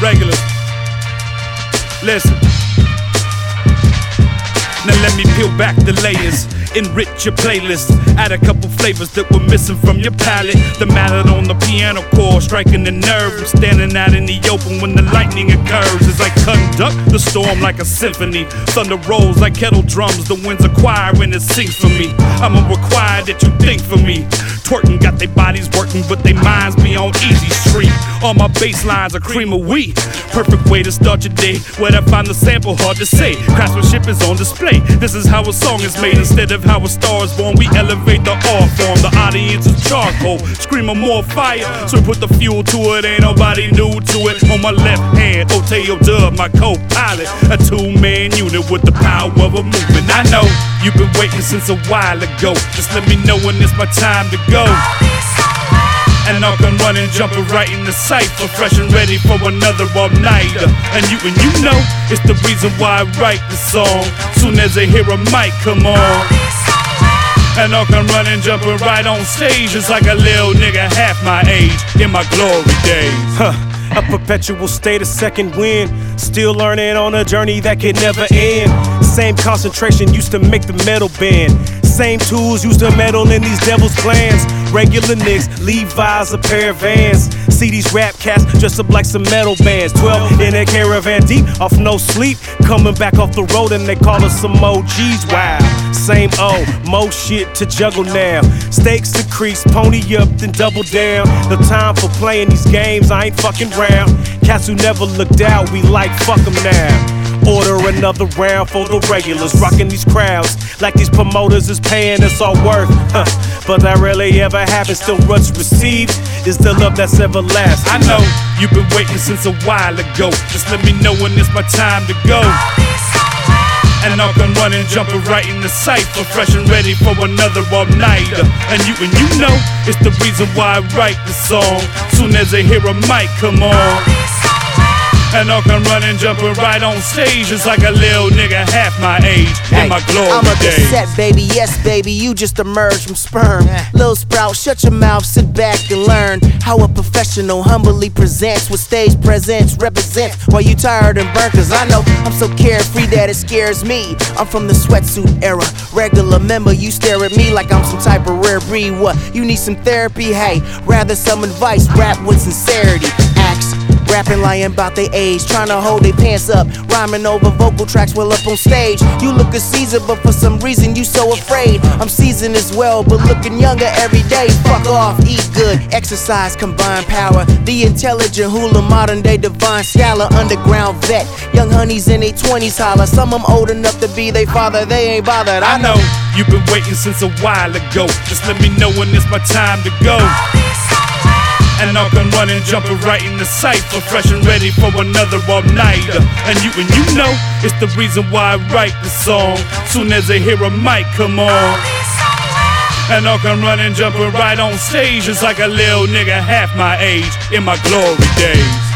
regulars. Listen. Now let me peel back the layers, enrich your playlist, add a couple flavors that were missing from your palate. The mallet on the piano chord, striking the nerve. I'm standing out in the open when the lightning occurs as I conduct the storm like a symphony. Thunder rolls like kettle drums, the winds are choir when it sings for me. I'ma require that you think for me. Twerking, got their bodies working, but their minds be on easy street. All my bass lines are cream of wheat. Perfect way to start your day. Where'd I find the sample? Hard to say. Craftsmanship is on display. This is how a song is made instead of how a star is born. We elevate the art form. The audience is charcoal, screaming more fire. So we put the fuel to it. Ain't nobody new to it. On my left hand, Otayo Dubb, my co-pilot, a two-man unit with the power of a movement. I know you've been waiting since a while ago. Just let me know when it's my time to go. And run and jumping right in the cipher, fresh and ready for another all nighter. And you and you know it's the reason why I write the song. Soon as I hear a mic come on. And I can run and jumping right on stage. It's like a little nigga half my age in my glory days. Huh. A perpetual state of second wind. Still learning on a journey that can never end. Same concentration used to make the metal bend. Same tools used to meddle in these devil's plans. Regular nicks, Levi's, a pair of vans. See these rap cats dressed up like some metal bands. 12 in a caravan deep, off no sleep. Coming back off the road and they call us some OGs. Wow, same O, mo shit to juggle now. Stakes increase, pony up, then double down. The time for playing these games, I ain't fucking round. Cats who never looked out, we like fuck 'em now. Order another round for the regulars, rocking these crowds like these promoters is paying us our worth. Huh. But that rarely ever happens. Still, what's received is the love that's everlasting. I know you've been waiting since a while ago. Just let me know when it's my time to go. And I can run and jumping right in the cipher, fresh and ready for another all nighter. And you and you know it's the reason why I write the song. Soon as I hear a mic come on. And I can run and jumping right on stage. It's like a little nigga half my age in my glory I'm a days. cassette, baby. Yes, baby. You just emerged from sperm. Little Sprout, shut your mouth, sit back and learn how a professional humbly presents what stage presents represents. While you tired and burnt, cause I know I'm so carefree that it scares me. I'm from the sweatsuit era. Regular member, you stare at me like I'm some type of rare breed. What? You need some therapy? Hey, rather some advice. Rap with sincerity. Rapping, lying about their age, trying to hold their pants up, rhyming over vocal tracks while up on stage. You look a Caesar, but for some reason you so afraid. I'm seasoned as well, but looking younger every day. Fuck off, eat good, exercise, combine power. The intelligent hula, modern day divine scholar, underground vet. Young honeys in their 20s holler. Some them old enough to be their father, they ain't bothered. I know you've been waiting since a while ago. Just let me know when it's my time to go. And run and jumping right in the cipher, fresh and ready for another all nighter. And you and you know it's the reason why I write the song. Soon as I hear a mic come on. And I can run and jumping right on stage. It's like a little nigga half my age in my glory days.